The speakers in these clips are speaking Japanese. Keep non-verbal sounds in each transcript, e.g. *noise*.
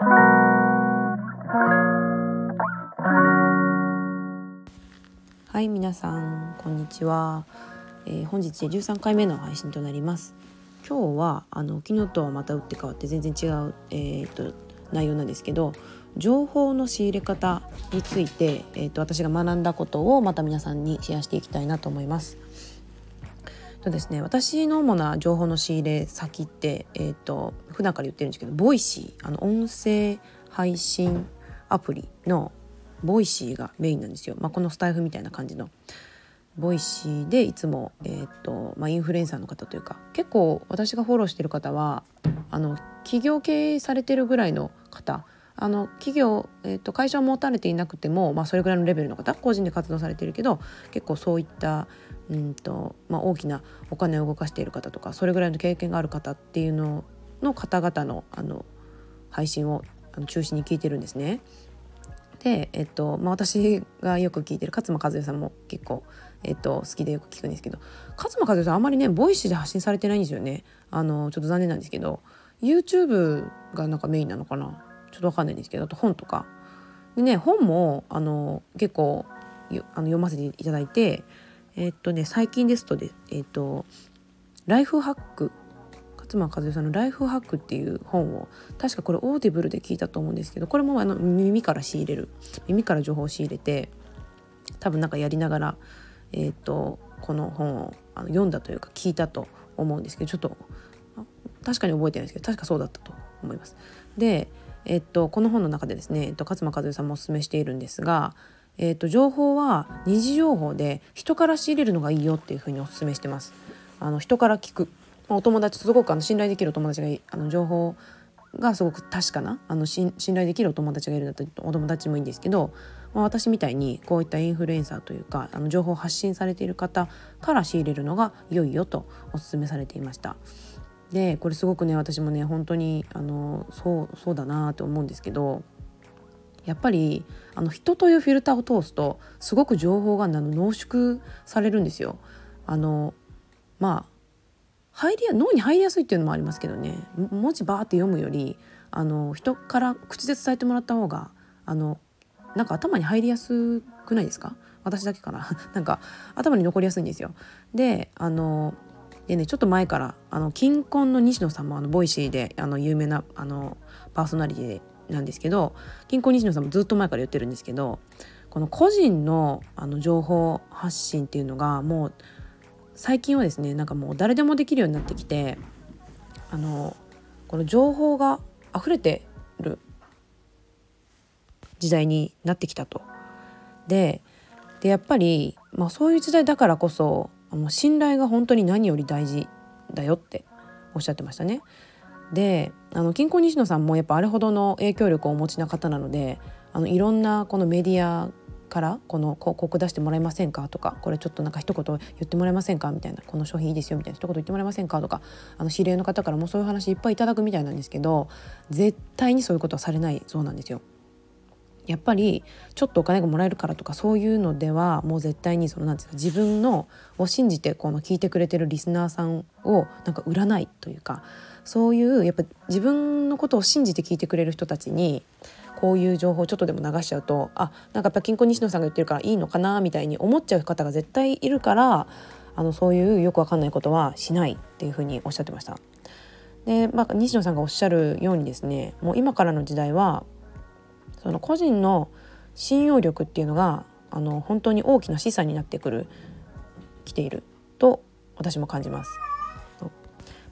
はい皆さんこんにちは、えー、本日13回目の配信となります今日はあの昨日とはまた打って変わって全然違う、えーと、内容なんですけど情報の仕入れ方について、えーと、私が学んだことをまた皆さんにシェアしていきたいなと思います。とですね、私の主な情報の仕入れ先って、えーと、普段から言ってるんですけど Voicy あの音声配信アプリの Voicy がメインなんですよ、まあ、このスタエフみたいな感じの。 Voicy でいつも、えーとまあ、インフルエンサーの方というか結構私がフォローしてる方はあの企業経営されてるぐらいの方あの企業、えーと、会社を持たれていなくても、まあ、それぐらいのレベルの方個人で活動されてるけど結構そういったうんと、まあ、大きなお金を動かしている方とかそれぐらいの経験がある方っていうのの方々のあの配信をあの中心に聞いてるんですね。で、えっとまあ、私がよく聞いてる勝間和代さんも結構、えっと、好きでよく聞くんですけど勝間和代さんあんまりね Voicy で発信されてないんですよね。あのちょっと残念なんですけど YouTube がなんかメインなのかな？ちょっと分かんないんですけどあと本とか。でね本もあの結構あの読ませていただいてえっとね最近ですとでえっとライフハック勝間和代さんの「ライフハック」っていう本を確かこれ Audible で聞いたと思うんですけどこれもあの耳から仕入れる耳から情報を仕入れて多分なんかやりながら、えーと、この本をあの読んだというか聞いたと思うんですけどちょっと確かに覚えてないですけど確かそうだったと思います。で、えっと、この本の中でですね、えっと、勝間和代さんもおすすめしているんですが、えっと、情報は二次情報で人から仕入れるのがいいよっていうふうにおすすめしてます。あの人から聞く、お友達すごくあの信頼できるお友達があの情報がすごく確かなあの信頼できるお友達がいるんだったらお友達もいいんですけど、まあ、私みたいにこういったインフルエンサーというかあの情報を発信されている方から仕入れるのが良いよとお勧めされていました。でこれすごくね私もね本当にあのそうそうだなと思うんですけどやっぱりあの人というフィルターを通すとすごく情報があの濃縮されるんですよ。あのまあ入りや脳に入りやすいっていうのもありますけどね文字バーって読むよりあの人から口で伝えてもらった方があのなんか頭に入りやすくないですか？私だけかな *laughs* なんか頭に残りやすいんですよ。であのでねちょっと前からあのキンコンの西野さんもあの Voicy であの有名なあのパーソナリティでなんですけどキンコン西野さんもずっと前から言ってるんですけどこの個人のあの情報発信っていうのがもう最近はですねなんかもう誰でもできるようになってきてあのこの情報が溢れてる時代になってきたと。ででやっぱり、まあ、そういう時代だからこそあの信頼が本当に何より大事だよっておっしゃってましたね。であの金庫西野さんもやっぱあれほどの影響力をお持ちな方なのであのいろんなこのメディアからこの広告出してもらえませんか？とかこれちょっとなんか一言言ってもらえませんか？みたいなこの商品いいですよみたいな一言言ってもらえませんか？とかあの知り合いの方からもそういう話いっぱいいただくみたいなんですけど絶対にそういうことはされないそうなんですよ。やっぱりちょっとお金がもらえるからとかそういうのではもう絶対にそのなんですか自分のを信じてこの聞いてくれてるリスナーさんをなんか売らないというかそういうやっぱ自分のことを信じて聞いてくれる人たちにこういう情報をちょっとでも流しちゃうとあなんかやっぱ金庫西野さんが言ってるからいいのかなみたいに思っちゃう方が絶対いるからあのそういうよくわかんないことはしないっていうふうにおっしゃってました。で、まあ、西野さんがおっしゃるようにですねもう今からの時代はその個人の信用力っていうのがあの本当に大きな資産になってくる来ていると私も感じます。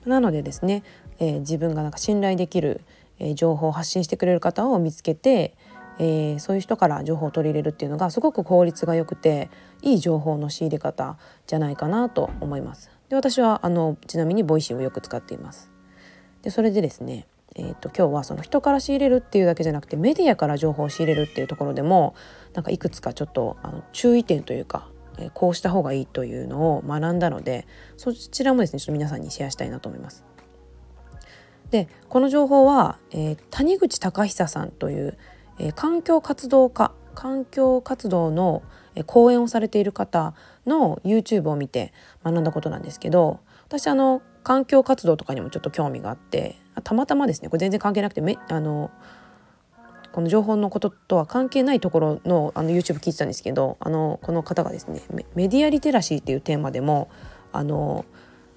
なのでですね、えー、自分がなんか信頼できるえ情報を発信してくれる方を見つけて、えー、そういう人から情報を取り入れるっていうのがすごく効率が良くていい情報の仕入れ方じゃないかなと思います。で私はあのちなみに Voicy をよく使っています。でそれでですねえーと、今日はその人から仕入れるっていうだけじゃなくてメディアから情報を仕入れるっていうところでもなんかいくつかちょっとあの注意点というか、え、こうした方がいいというのを学んだのでそちらもですねちょっと皆さんにシェアしたいなと思います。でこの情報は、えー、谷口隆久さんという、えー、環境活動家環境活動の、え、講演をされている方の YouTube を見て学んだことなんですけど私あの環境活動とかにもちょっと興味があってたまたまですねこれ全然関係なくてめあのこの情報のこととは関係ないところのあの YouTube 聞いてたんですけどあのこの方がですねメディアリテラシーっていうテーマでもあの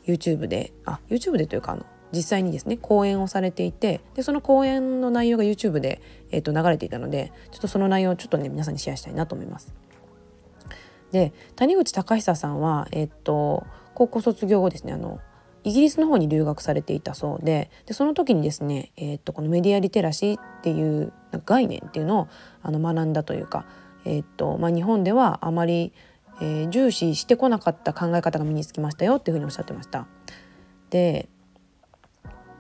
YouTube であ YouTube でというかあの実際にですね講演をされていてでその講演の内容が YouTube で、えー、と流れていたのでちょっとその内容をちょっとね皆さんにシェアしたいなと思います。で谷口隆久さんは、えー、と高校卒業後ですねあのイギリスの方に留学されていたそうででその時にですね、えー、とこのメディアリテラシーっていう概念っていうのをあの学んだというか、えーとまあ、日本ではあまり、えー、重視してこなかった考え方が身につきましたよっていうふうにおっしゃってました。で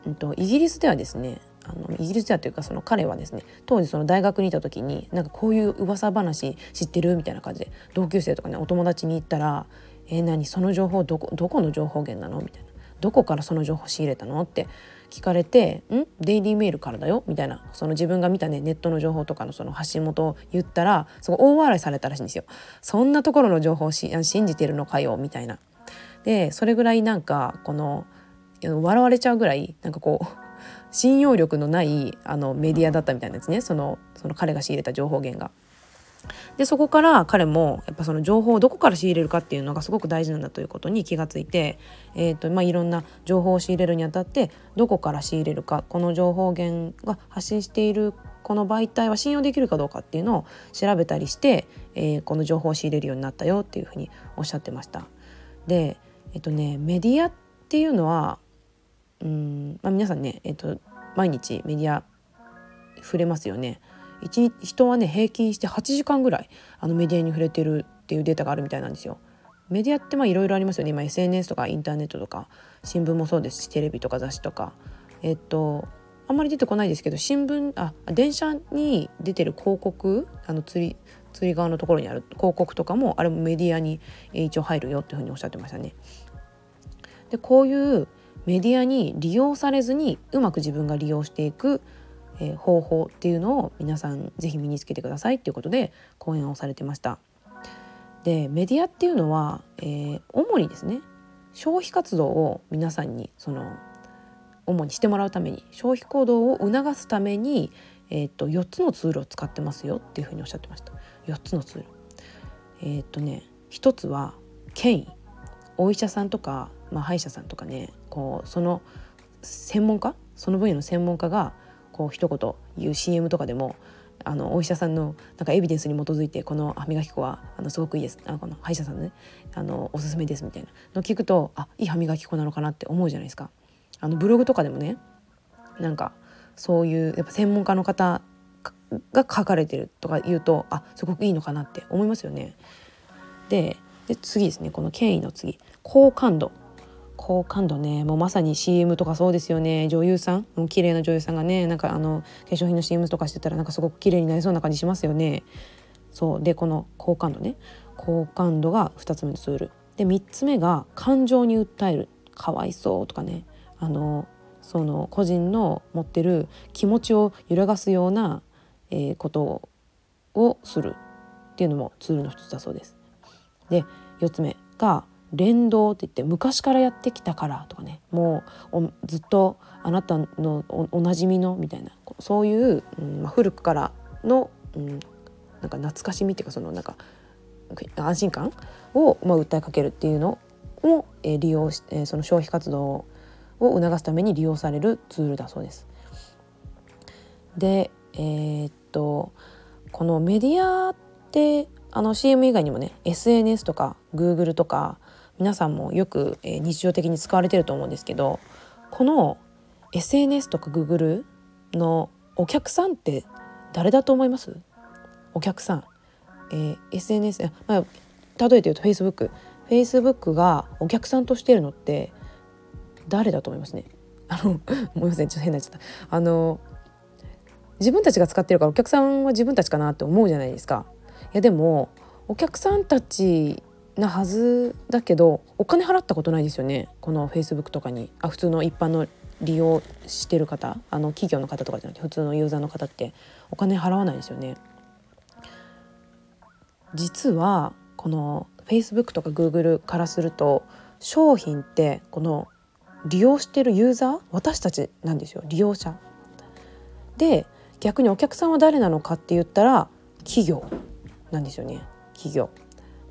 んと、イギリスではですねあのイギリスではというかその彼はですね当時その大学にいた時になんかこういう噂話知ってるみたいな感じで同級生とかねお友達に言ったら「えー、何その情報どこどこの情報源なの?」みたいな「どこからその情報仕入れたの?」って聞かれて「ん？デイリーメールからだよ」みたいなその自分が見たねネットの情報とかのその発信元を言ったらそこ大笑いされたらしいんですよ。そんなところの情報を信じてるのかよ？みたいな。でそれぐらいなんかこの笑われちゃうぐらいなんかこう信用力のないあのメディアだったみたいなんですねそのその彼が仕入れた情報源が。でそこから彼もやっぱその情報をどこから仕入れるかっていうのがすごく大事なんだということに気がついて、えーとまあ、いろんな情報を仕入れるにあたってどこから仕入れるかこの情報源が発信しているこの媒体は信用できるかどうかっていうのを調べたりして、えー、この情報を仕入れるようになったよっていうふうにおっしゃってました。でえっとねメディアっていうのはうん、まあ、皆さんね、えっと、毎日メディア触れますよね。一日人はね平均して8時間ぐらいあのメディアに触れてるっていうデータがあるみたいなんですよ。メディアってまあいろいろありますよね今 SNS とかインターネットとか新聞もそうですしテレビとか雑誌とかえっとあんまり出てこないですけど新聞あ電車に出てる広告あの釣り釣り側のところにある広告とかもあれもメディアに一応入るよっていうふうにおっしゃってましたね。でこういうメディアに利用されずにうまく自分が利用していく、えー、方法っていうのを皆さん是非身につけてくださいっていうことで講演をされてました。でメディアっていうのは、えー、主にですね消費活動を皆さんにその主にしてもらうために消費行動を促すために、えーと、4つのツールを使ってますよっていうふうにおっしゃってました。4つのツール。えっ、とね1つは権威お医者さんとか、まあ、歯医者さんとかねこうその専門家その分野の専門家がこう一言言う CM とかでもあのお医者さんのなんかエビデンスに基づいてこの歯磨き粉はあのすごくいいですあこの歯医者さんのねあのおすすめですみたいなの聞くとあいい歯磨き粉なのかなって思うじゃないですか。あのブログとかでもねなんかそういうやっぱ専門家の方が書かれてるとか言うとあすごくいいのかなって思いますよね。でで次ですねこの権威の次好感度好感度ね。もうまさに CM とかそうですよね。女優さん？もう綺麗な女優さんがね。なんかあの化粧品の CM とかしてたらなんかすごく綺麗になりそうな感じしますよね。そう。でこの好感度ね。好感度が2つ目のツール。で3つ目が感情に訴える。かわいそうとかね。あのその個人の持ってる気持ちを揺らがすような、えー、ことをするっていうのもツールの一つだそうです。で4つ目が連動って言って昔からやってきたからとかねもうずっとあなたのおなじみのみたいなそういう、うんまあ、古くからの、うん、なんか懐かしみっていうかそのなんか安心感を、まあ、訴えかけるっていうのを、えー、利用し、えー、その消費活動を促すために利用されるツールだそうです。でえー、っとこのメディアってあの CM 以外にもね SNS とか Google とか皆さんもよく、え、日常的に使われてると思うんですけどこの SNS とか Google のお客さんって誰だと思います？お客さん、えー、SNS、まあ、例えて言うと Facebook Facebook がお客さんとしてるのって誰だと思いますね？あのごめんなさいちょっと変なっちゃった。あの自分たちが使ってるからお客さんは自分たちかなって思うじゃないですか。いやでもお客さんたちなはずだけどお金払ったことないですよねこの Facebook とかにあ普通の一般の利用してる方あの企業の方とかじゃなくて普通のユーザーの方ってお金払わないですよね。実はこの Facebook とか Google からすると商品ってこの利用してるユーザー私たちなんですよ利用者。で逆にお客さんは誰なのかって言ったら企業なんですよね企業。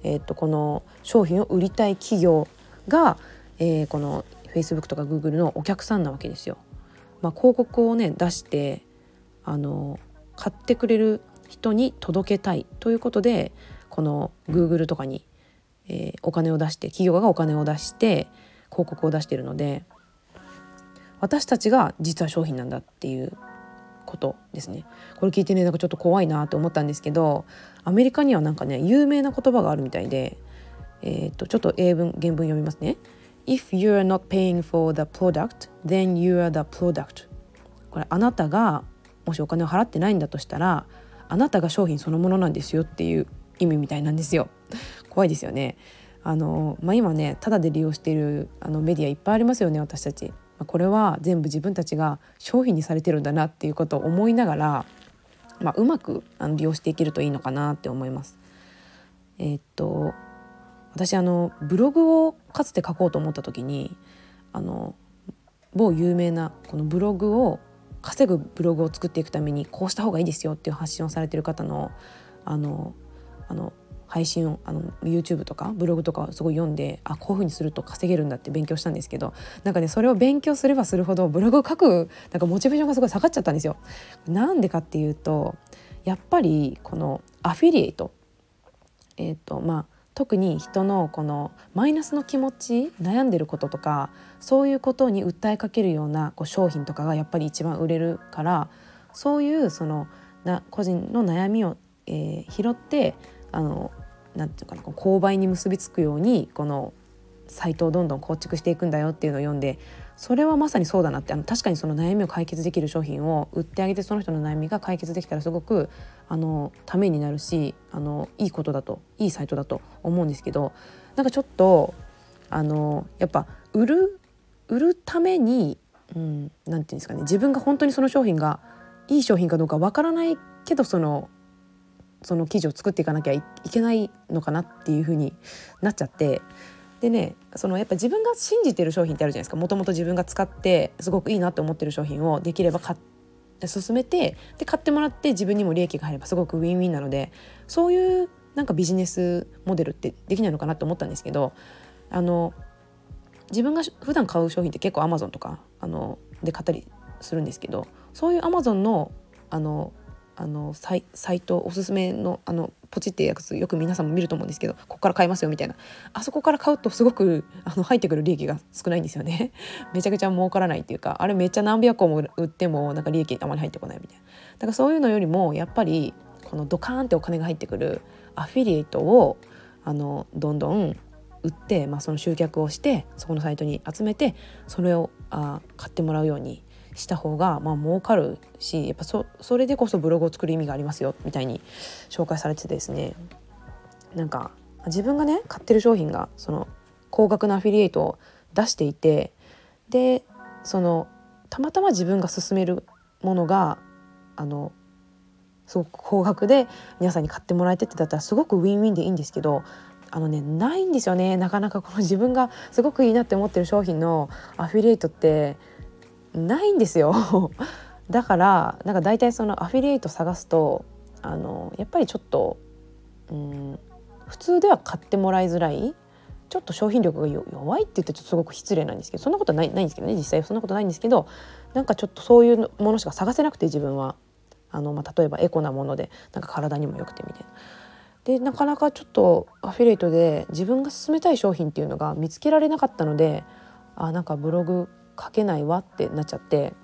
えー、とこの商品を売りたい企業が、えー、この Facebook とか Google のお客さんなわけですよ。まあ、広告をね出してあの買ってくれる人に届けたいということでこの Google とかに、えー、お金を出して企業がお金を出して広告を出しているので私たちが実は商品なんだっていうことですねこれ聞いてねなんかちょっと怖いなと思ったんですけどアメリカにはなんかね有名な言葉があるみたいで、えー、とちょっと英文原文読みますね。If you are not paying for the product, then you are the product. これあなたがもしお金を払ってないんだとしたらあなたが商品そのものなんですよっていう意味みたいなんですよ。怖いですよね。あのまあ、今ねただで利用しているあのメディアいっぱいありますよね私たち。これは全部自分たちが商品にされてるんだなっていうことを思いながら、まあ、うまく利用していけるといいのかなって思います。えー、っと私あのブログをかつて書こうと思った時にあの某有名なこのブログを稼ぐブログを作っていくためにこうした方がいいですよっていう発信をされてる方のあのあの配信をあの YouTube とかブログとかをすごい読んであこういうふうにすると稼げるんだって勉強したんですけどなんかねそれを勉強すればするほどブログを書くなんかモチベーションがすごい下がっちゃったんですよ。なんでかっていうとやっぱりこのアフィリエイトえっ、ー、とまあ特に人のこのマイナスの気持ち悩んでることとかそういうことに訴えかけるようなこう商品とかがやっぱり一番売れるからそういうそのな個人の悩みを、えー、拾ってあのなんていうかな購買に結びつくようにこのサイトをどんどん構築していくんだよっていうのを読んでそれはまさにそうだなってあの確かにその悩みを解決できる商品を売ってあげてその人の悩みが解決できたらすごくあのためになるしあのいいことだといいサイトだと思うんですけどなんかちょっとあのやっぱ売る売るために何、うん、て言うんですかね自分が本当にその商品がいい商品かどうかわからないけどそのその記事を作っていかなきゃいけないのかなっていう風になっちゃってでねそのやっぱ自分が信じてる商品ってあるじゃないですか。もともと自分が使ってすごくいいなって思ってる商品をできれば買進めてで買ってもらって自分にも利益が入ればすごくウィンウィンなのでそういうなんかビジネスモデルってできないのかなと思ったんですけどあの自分が普段買う商品って結構アマゾンとかあので買ったりするんですけどそういうアマゾンのあのあのサイサイトおすすめのあのポチってやつよく皆さんも見ると思うんですけどここから買いますよみたいな。あそこから買うとすごくあの入ってくる利益が少ないんですよね。*laughs* めちゃくちゃ儲からないっていうかあれめっちゃ何百個も売ってもなんか利益あまり入ってこないみたいな。だからそういうのよりもやっぱりこのドカーンってお金が入ってくるアフィリエイトをあのどんどん売って、まあ、その集客をしてそこのサイトに集めてそれをあ買ってもらうようにした方がまあ儲かるしやっぱそそれでこそブログを作る意味がありますよみたいに紹介されててですね。なんか自分がね買ってる商品がその高額なアフィリエイトを出していてでそのたまたま自分が勧めるものがあのすごく高額で皆さんに買ってもらえてってだったらすごくウィンウィンでいいんですけどあのねないんですよね。なかなかこの自分がすごくいいなって思ってる商品のアフィリエイトってないんですよ。*laughs* だからなんか大体そのアフィリエイト探すとあのやっぱりちょっとうん普通では買ってもらいづらい。ちょっと商品力が弱いって言ってちょっとすごく失礼なんですけどそんなことないないんですけどね実際そんなことないんですけどなんかちょっとそういうものしか探せなくて自分は。あの、まあ、例えばエコなものでなんか体にも良くてみたいな。でなかなかちょっとアフィリエイトで自分が勧めたい商品っていうのが見つけられなかったのであなんかブログ書けないわってなっちゃって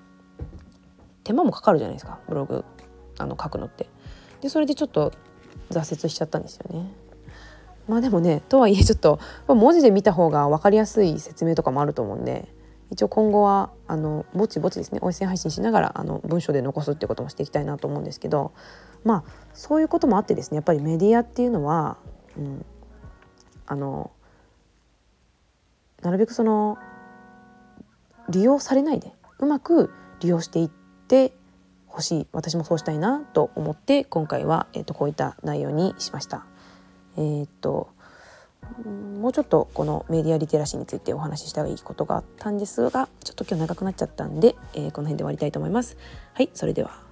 手間もかかるじゃないですかブログあの書くのって。でそれでちょっと挫折しちゃったんですよね。まあでもねとはいえちょっと文字で見た方が分かりやすい説明とかもあると思うんで一応今後はあのぼちぼちですね音声配信しながらあの文章で残すっていうこともしていきたいなと思うんですけどまあそういうこともあってですねやっぱりメディアっていうのは、うん、あのなるべくその利用されないでうまく利用していってほしい私もそうしたいなと思って今回は、えーと、こういった内容にしました。えーと、もうちょっとこのメディアリテラシーについてお話ししたいことがあったんですがちょっと今日長くなっちゃったんで、えー、この辺で終わりたいと思います。はいそれでは